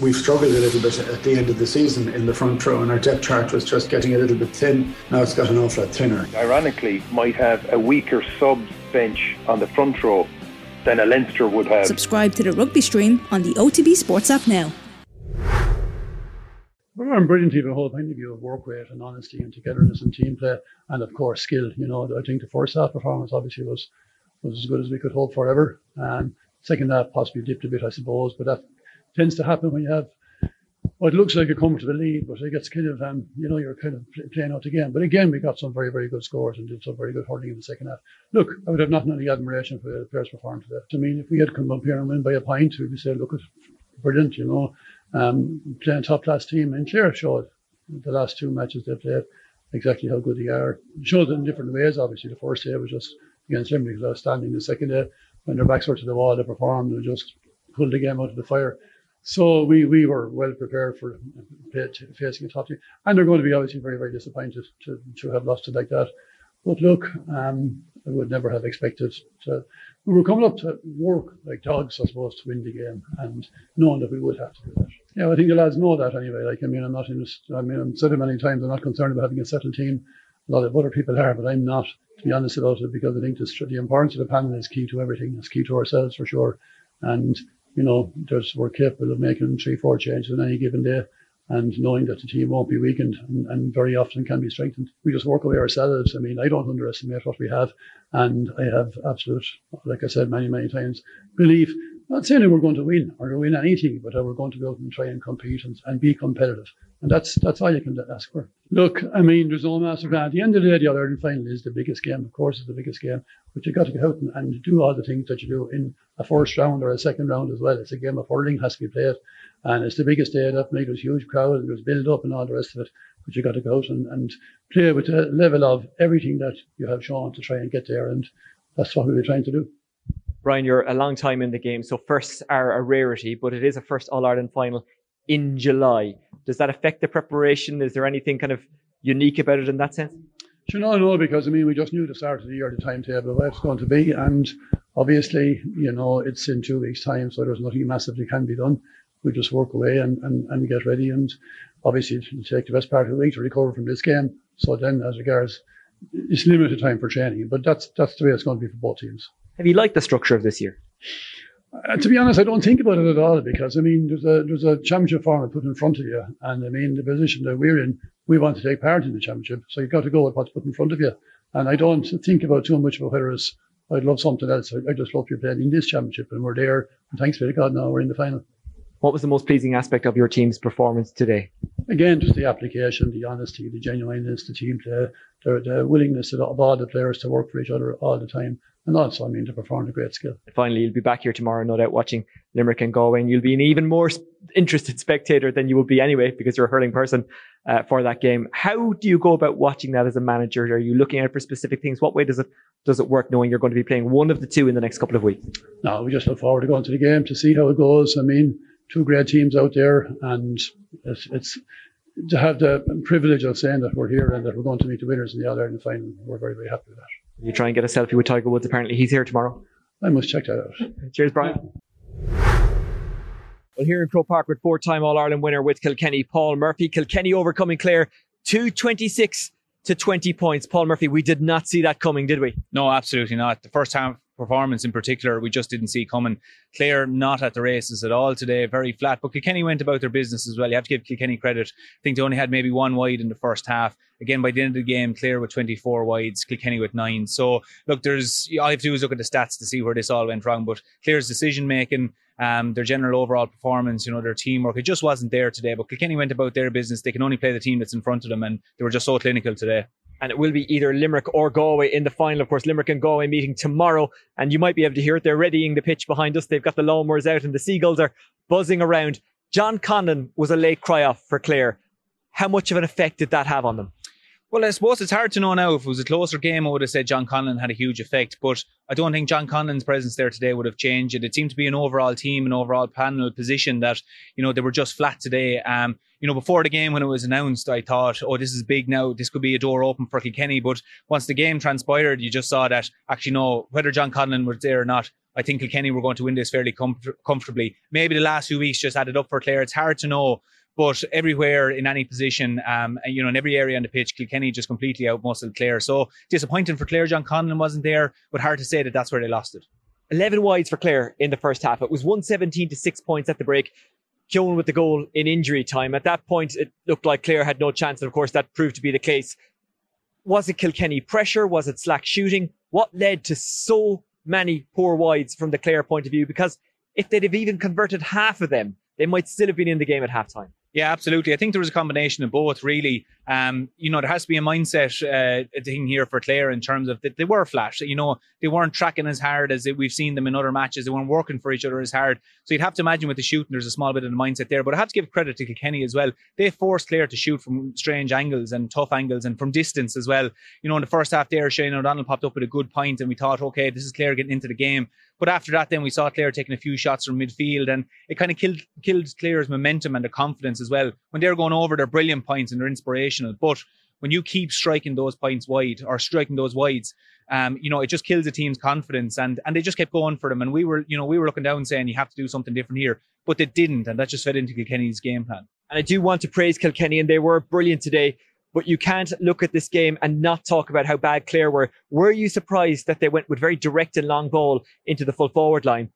We've struggled a little bit at the end of the season in the front row, and our depth chart was just getting a little bit thin. Now it's got an awful lot thinner. Ironically, might have a weaker sub bench on the front row than a Leinster would have. Subscribe to the rugby stream on the OTB Sports app now. Well, I'm brilliantly from the whole point of view of work rate and honesty and togetherness and team play, and of course skill. You know, I think the first half performance obviously was was as good as we could hope for ever, and second half possibly dipped a bit, I suppose, but that tends to happen when you have what looks like a comfortable lead, but it gets kind of, um, you know, you're kind of playing out again. But again, we got some very, very good scores and did some very good hurling in the second half. Look, I would have nothing any admiration for the players' performance today. I mean, if we had come up here and win by a point, we'd say, look, it's brilliant, you know, um, playing top class team. And Clare showed the last two matches they played exactly how good they are. Showed it in different ways, obviously. The first day was just against Limerick, was outstanding. The second day, when their backs were to the wall, they performed. They just pulled the game out of the fire. So we, we were well prepared for facing a top team, and they're going to be obviously very very disappointed to, to have lost it like that. But look, um, I would never have expected to. We were coming up to work like dogs, I suppose, to win the game, and knowing that we would have to do that. Yeah, I think the lads know that anyway. Like I mean, I'm not in this. I mean, I've said it many times. I'm not concerned about having a settled team. A lot of other people are, but I'm not, to be honest about it, because I think this, the importance of the panel is key to everything. It's key to ourselves for sure, and you know, there's, we're capable of making three, four changes on any given day and knowing that the team won't be weakened and, and, very often can be strengthened. We just work away ourselves. I mean, I don't underestimate what we have. And I have absolute, like I said many, many times, belief not saying we're going to win or to win anything, but we're going to go out and try and compete and, and be competitive. And that's that's all you can ask for. Look, I mean, there's no master plan. At the end of the day, the All Ireland final is the biggest game. Of course, it's the biggest game. But you've got to go out and, and do all the things that you do in a first round or a second round as well. It's a game of hurling, has to be played. And it's the biggest day that night. There's a huge crowd and there's build up and all the rest of it. But you've got to go out and, and play with the level of everything that you have shown to try and get there. And that's what we'll be trying to do. Brian, you're a long time in the game, so firsts are a rarity, but it is a first All Ireland final in July. Does that affect the preparation? Is there anything kind of unique about it in that sense? Sure, no, no, because I mean, we just knew the start of the year, the timetable, where it's going to be, and obviously, you know, it's in two weeks' time, so there's nothing massively can be done. We just work away and, and, and get ready, and obviously, it'll take the best part of the week to recover from this game. So then, as regards, it's limited time for training, but that's that's the way it's going to be for both teams. Have you liked the structure of this year? Uh, to be honest, I don't think about it at all because I mean, there's a there's a championship format put in front of you, and I mean the position that we're in, we want to take part in the championship, so you've got to go with what's put in front of you. And I don't think about too much about whether it's I'd love something else. I, I just love you're playing in this championship, and we're there. And thanks be to God, now we're in the final. What was the most pleasing aspect of your team's performance today? Again, just the application, the honesty, the genuineness, the team play, the, the willingness of all the players to work for each other all the time. And also, I mean, to perform a great skill. Finally, you'll be back here tomorrow, no doubt, watching Limerick and Galway, and you'll be an even more interested spectator than you will be anyway, because you're a hurling person uh, for that game. How do you go about watching that as a manager? Are you looking out for specific things? What way does it does it work, knowing you're going to be playing one of the two in the next couple of weeks? No, we just look forward to going to the game to see how it goes. I mean, two great teams out there, and it's, it's to have the privilege of saying that we're here and that we're going to meet the winners in the All Ireland final. We're very, very happy with that. You try and get a selfie with Tiger Woods. Apparently, he's here tomorrow. I must check that out. Cheers, Brian. Well, here in Croke Park with four-time All Ireland winner with Kilkenny, Paul Murphy. Kilkenny overcoming Clare, two twenty-six to twenty points. Paul Murphy, we did not see that coming, did we? No, absolutely not. The first half performance in particular, we just didn't see coming. Clare not at the races at all today, very flat. But Kilkenny went about their business as well. You have to give Kilkenny credit. I think they only had maybe one wide in the first half. Again, by the end of the game, Clare with 24 wides, Kilkenny with nine. So look, there's all you have to do is look at the stats to see where this all went wrong. But Clare's decision making, um, their general overall performance, you know, their teamwork, it just wasn't there today. But Kilkenny went about their business. They can only play the team that's in front of them, and they were just so clinical today and it will be either Limerick or Galway in the final. Of course, Limerick and Galway meeting tomorrow, and you might be able to hear it. They're readying the pitch behind us. They've got the lawnmowers out, and the seagulls are buzzing around. John Conlon was a late cry off for Clare. How much of an effect did that have on them? Well, I suppose it's hard to know now. If it was a closer game, I would have said John Conlon had a huge effect, but I don't think John Conlon's presence there today would have changed it. It seemed to be an overall team, an overall panel position that, you know, they were just flat today. Um, you know, before the game when it was announced, I thought, oh, this is big now. This could be a door open for Kilkenny. But once the game transpired, you just saw that actually, no, whether John Conlon was there or not, I think Kilkenny were going to win this fairly com- comfortably. Maybe the last few weeks just added up for Clare. It's hard to know. But everywhere in any position, um, you know, in every area on the pitch, Kilkenny just completely outmuscled Clare. So disappointing for Clare. John Conlon wasn't there, but hard to say that that's where they lost it. 11 wides for Clare in the first half. It was 117 to six points at the break. Keown with the goal in injury time. At that point, it looked like Clare had no chance. And of course, that proved to be the case. Was it Kilkenny pressure? Was it slack shooting? What led to so many poor wides from the Clare point of view? Because if they'd have even converted half of them, they might still have been in the game at halftime. Yeah, absolutely. I think there was a combination of both, really. Um, you know, there has to be a mindset uh, thing here for Clare in terms of that they were flat. You know, they weren't tracking as hard as we've seen them in other matches. They weren't working for each other as hard. So you'd have to imagine with the shooting, there's a small bit of the mindset there. But I have to give credit to Kilkenny as well. They forced Clare to shoot from strange angles and tough angles and from distance as well. You know, in the first half there, Shane O'Donnell popped up with a good point and we thought, okay, this is Clare getting into the game. But after that, then we saw Clare taking a few shots from midfield, and it kind of killed killed Clare's momentum and their confidence as well. When they're going over, they're brilliant points and they're inspirational. But when you keep striking those points wide or striking those wides, um, you know, it just kills the team's confidence, and and they just kept going for them. And we were, you know, we were looking down saying you have to do something different here, but they didn't, and that just fed into Kilkenny's game plan. And I do want to praise Kilkenny, and they were brilliant today. But you can't look at this game and not talk about how bad Clare were. Were you surprised that they went with very direct and long ball into the full forward line?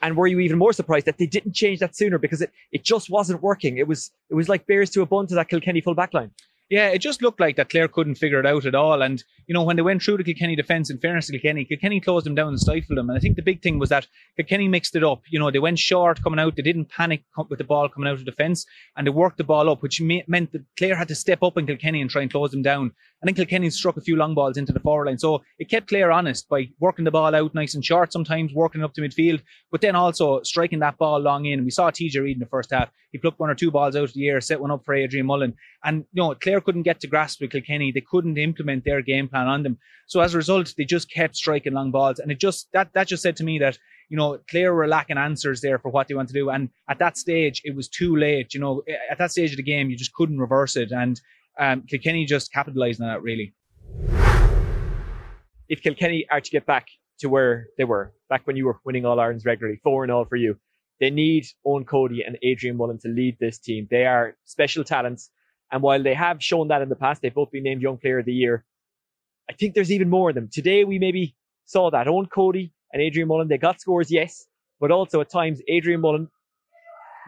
And were you even more surprised that they didn't change that sooner because it, it just wasn't working? It was it was like bears to a bun to that Kilkenny full back line yeah, it just looked like that Clare couldn't figure it out at all. And, you know, when they went through the Kilkenny defence, in fairness to Kilkenny, Kilkenny closed them down and stifled them. And I think the big thing was that Kilkenny mixed it up. You know, they went short coming out. They didn't panic with the ball coming out of defence and they worked the ball up, which meant that Clare had to step up in Kilkenny and try and close them down. I think Kilkenny struck a few long balls into the forward line. So it kept Clare honest by working the ball out nice and short, sometimes working up to midfield, but then also striking that ball long in. We saw TJ Reid in the first half. He plucked one or two balls out of the air, set one up for Adrian Mullen. And, you know, Clare couldn't get to grasp with Kilkenny. They couldn't implement their game plan on them. So as a result, they just kept striking long balls. And it just, that, that just said to me that, you know, Clare were lacking answers there for what they want to do. And at that stage, it was too late. You know, at that stage of the game, you just couldn't reverse it. And um, Kilkenny just capitalised on that, really. If Kilkenny are to get back to where they were, back when you were winning All Irelands regularly, 4 and all for you, they need Eoin Cody and Adrian Mullen to lead this team. They are special talents. And while they have shown that in the past, they've both been named Young Player of the Year. I think there's even more of them. Today, we maybe saw that. Eoin Cody and Adrian Mullen, they got scores, yes, but also at times, Adrian Mullen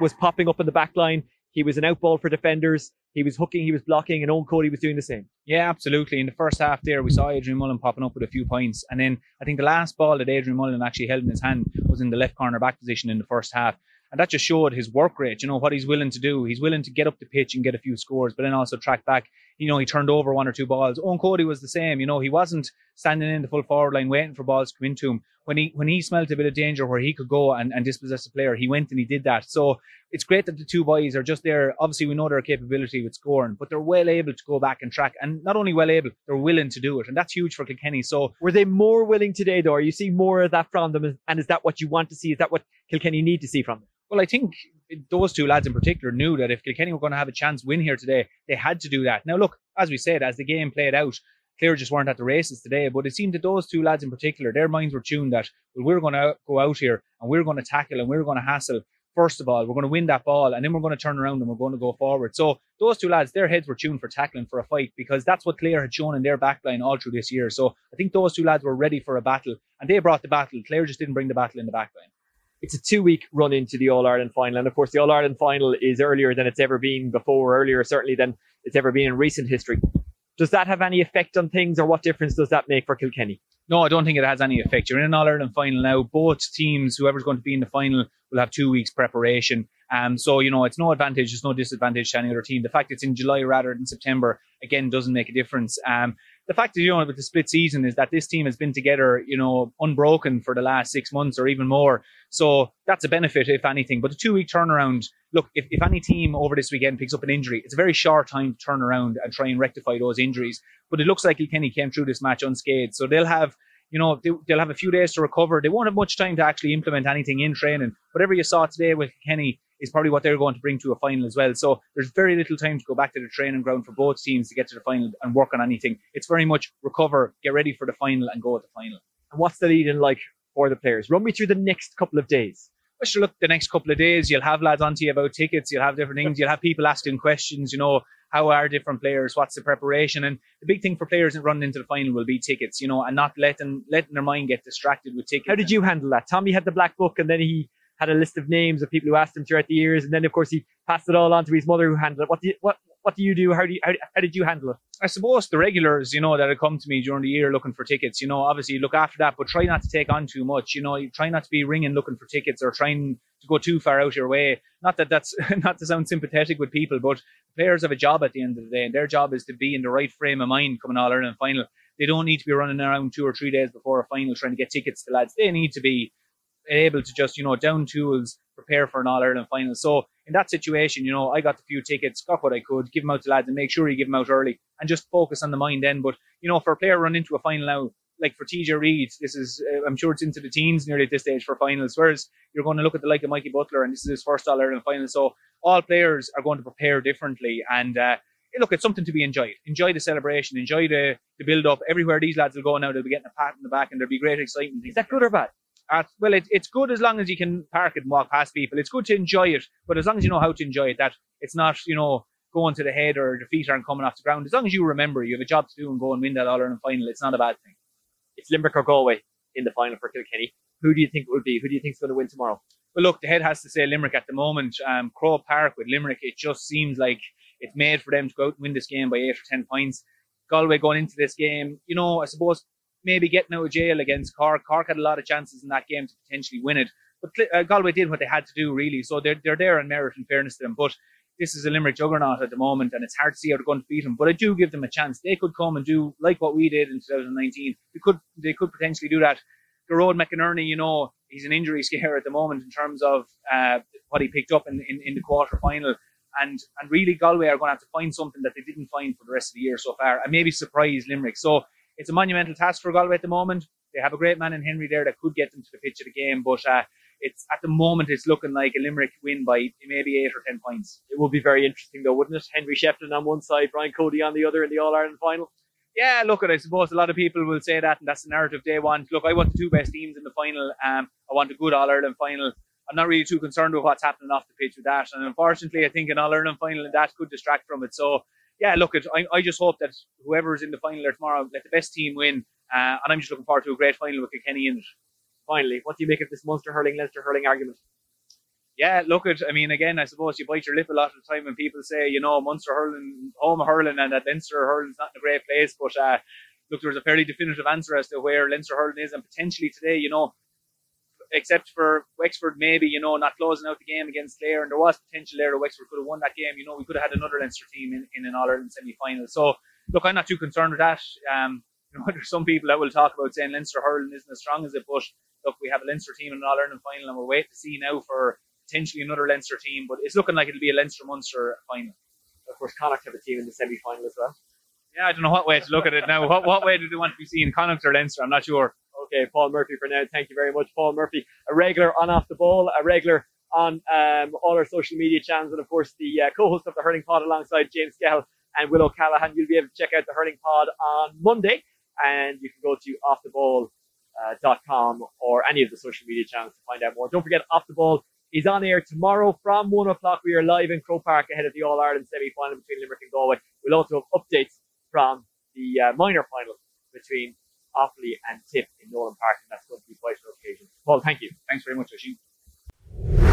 was popping up in the back line. He was an outball for defenders. He was hooking, he was blocking, and Eoin Cody was doing the same. Yeah, absolutely. In the first half there, we saw Adrian Mullen popping up with a few points. And then I think the last ball that Adrian Mullen actually held in his hand was in the left corner back position in the first half. And that just showed his work rate, you know, what he's willing to do. He's willing to get up the pitch and get a few scores, but then also track back. You know, he turned over one or two balls. Eoin Cody was the same. You know, he wasn't standing in the full forward line waiting for balls to come into him. When he when he smelt a bit of danger where he could go and, and dispossess a player, he went and he did that. So it's great that the two boys are just there. Obviously, we know their capability with scoring, but they're well able to go back and track. And not only well able, they're willing to do it. And that's huge for Kilkenny. So were they more willing today, though? Are you see more of that from them? And is that what you want to see? Is that what Kilkenny need to see from them? Well, I think those two lads in particular knew that if Kilkenny were going to have a chance win here today, they had to do that. Now, look, as we said, as the game played out, Clare just weren't at the races today, but it seemed that those two lads in particular, their minds were tuned that well, we're going to go out here and we're going to tackle and we're going to hassle. First of all, we're going to win that ball and then we're going to turn around and we're going to go forward. So those two lads, their heads were tuned for tackling for a fight because that's what Clare had shown in their backline all through this year. So I think those two lads were ready for a battle and they brought the battle. Clare just didn't bring the battle in the backline it's a two week run into the All Ireland final. And of course, the All Ireland final is earlier than it's ever been before, earlier certainly than it's ever been in recent history. Does that have any effect on things, or what difference does that make for Kilkenny? No, I don't think it has any effect. You're in an All Ireland final now. Both teams, whoever's going to be in the final, will have two weeks preparation. Um, so you know it's no advantage, it's no disadvantage to any other team. The fact it's in July rather than September again doesn't make a difference. Um, the fact is, you know, with the split season is that this team has been together, you know, unbroken for the last six months or even more. So that's a benefit, if anything. But the two week turnaround, look, if, if any team over this weekend picks up an injury, it's a very short time to turn around and try and rectify those injuries. But it looks like Kilkenny came through this match unscathed. So they'll have, you know, they, will have a few days to recover. They won't have much time to actually implement anything in training. Whatever you saw today with Kenny is probably what they're going to bring to a final as well. So there's very little time to go back to the training ground for both teams to get to the final and work on anything. It's very much recover, get ready for the final, and go at the final. And what's the leading like for the players. Run me through the next couple of days. Well, sure, look, the next couple of days, you'll have lads on to you about tickets, you'll have different things, you'll have people asking questions, you know, how are different players, what's the preparation? And the big thing for players in running into the final will be tickets, you know, and not letting letting their mind get distracted with tickets. How did you handle that? Tommy had the black book and then he had a list of names of people who asked him throughout the years, and then of course he passed it all on to his mother who handled it. What do you, what what do you do? How do you, how, how did you handle it? I suppose the regulars, you know, that come to me during the year looking for tickets, you know, obviously look after that, but try not to take on too much. You know, you try not to be ringing looking for tickets or trying to go too far out your way. Not that that's not to sound sympathetic with people, but players have a job at the end of the day, and their job is to be in the right frame of mind coming All Ireland final. They don't need to be running around two or three days before a final trying to get tickets to lads. They need to be able to just, you know, down tools, prepare for an All Ireland final. So in that situation, you know, I got a few tickets, got what I could, give them out to lads and make sure you give them out early and just focus on the mind then. But, you know, for a player run into a final now, like for TJ Reid, this is, uh, I'm sure it's into the teens nearly at this stage for finals. Whereas you're going to look at the like of Mikey Butler and this is his first All Ireland final. So all players are going to prepare differently. And, uh, look, it's something to be enjoyed. Enjoy the celebration, enjoy the, the build up. Everywhere these lads will go now, they'll be getting a pat in the back and there'll be great excitement. Is that good or bad? Well, it, it's good as long as you can park it and walk past people. It's good to enjoy it, but as long as you know how to enjoy it, that it's not, you know, going to the head or the feet aren't coming off the ground. As long as you remember you have a job to do and go and win that All Ireland final, it's not a bad thing. It's Limerick or Galway in the final for Kilkenny. Who do you think it would be? Who do you think is going to win tomorrow? Well, look, the head has to say Limerick at the moment. Um, Croke Park with Limerick, it just seems like it's made for them to go out and win this game by eight or ten points. Galway going into this game, you know, I suppose maybe getting out of jail against Cork. Cork had a lot of chances in that game to potentially win it, but uh, Galway did what they had to do really. So they're they're there in merit and fairness to them. But this is a Limerick juggernaut at the moment, and it's hard to see how they're going to beat them. But I do give them a chance. They could come and do like what we did in 2019. They could they could potentially do that. Gearóid McInerney, you know, he's an injury scare at the moment in terms of uh, what he picked up in, in, in the quarter final. And and really Galway are going to have to find something that they didn't find for the rest of the year so far, and maybe surprise Limerick. So it's a monumental task for Galway at the moment. They have a great man in Henry there that could get them to the pitch of the game, but uh, it's at the moment it's looking like a Limerick win by maybe eight or ten points. It would be very interesting though, wouldn't it? Henry Shefflin on one side, Brian Cody on the other in the All Ireland final. Yeah, look at I suppose a lot of people will say that, and that's the narrative they want. Look, I want the two best teams in the final. Um, I want a good All Ireland final. I'm not really too concerned with what's happening off the pitch with that, and unfortunately, I think an All Ireland final and that could distract from it. So yeah, look, at I, I just hope that whoever's in the final there tomorrow, let the best team win. Uh, and I'm just looking forward to a great final with Kilkenny in it. Finally, what do you make of this Munster hurling, Leinster hurling argument? Yeah, look at. I mean, again, I suppose you bite your lip a lot of the time when people say, you know, Munster hurling, home hurling, and that Leinster hurling's not in a great place. But uh, look, there's a fairly definitive answer as to where Leinster hurling is, and potentially today, you know, except for Wexford, maybe you know not closing out the game against Clare, and there was potential there that Wexford could have won that game. You know, we could have had another Leinster team in, in an All Ireland semi final. So look, I'm not too concerned with that. Um, you know, there's some people that will talk about saying Leinster hurling isn't as strong as it, but look, we have a Leinster team in an All Ireland final, and we're waiting to see now for potentially another Leinster team. But it's looking like it'll be a Leinster Munster final. Of course, Connacht have a team in the semi final as well. Yeah, I don't know what way to look at it now. what, what way do they want to be seen, Connacht or Leinster? I'm not sure. Okay, Paul Murphy for now. Thank you very much, Paul Murphy. A regular on off the ball, a regular on um, all our social media channels, and of course the uh, co-host of the Hurling Pod alongside James Skehill and Will O'Callaghan. You'll be able to check out the Hurling Pod on Monday, and you can go to offtheball.com uh, or any of the social media channels to find out more. Don't forget, Off the Ball is on air tomorrow from one o'clock. We are live in Croke Park ahead of the All Ireland semi-final between Limerick and Galway. We'll also have updates from the uh, minor final between Offaly and Tip in Nowlan Park, and that's going to be an occasion. Paul, thank you. Thanks very much, Oisin.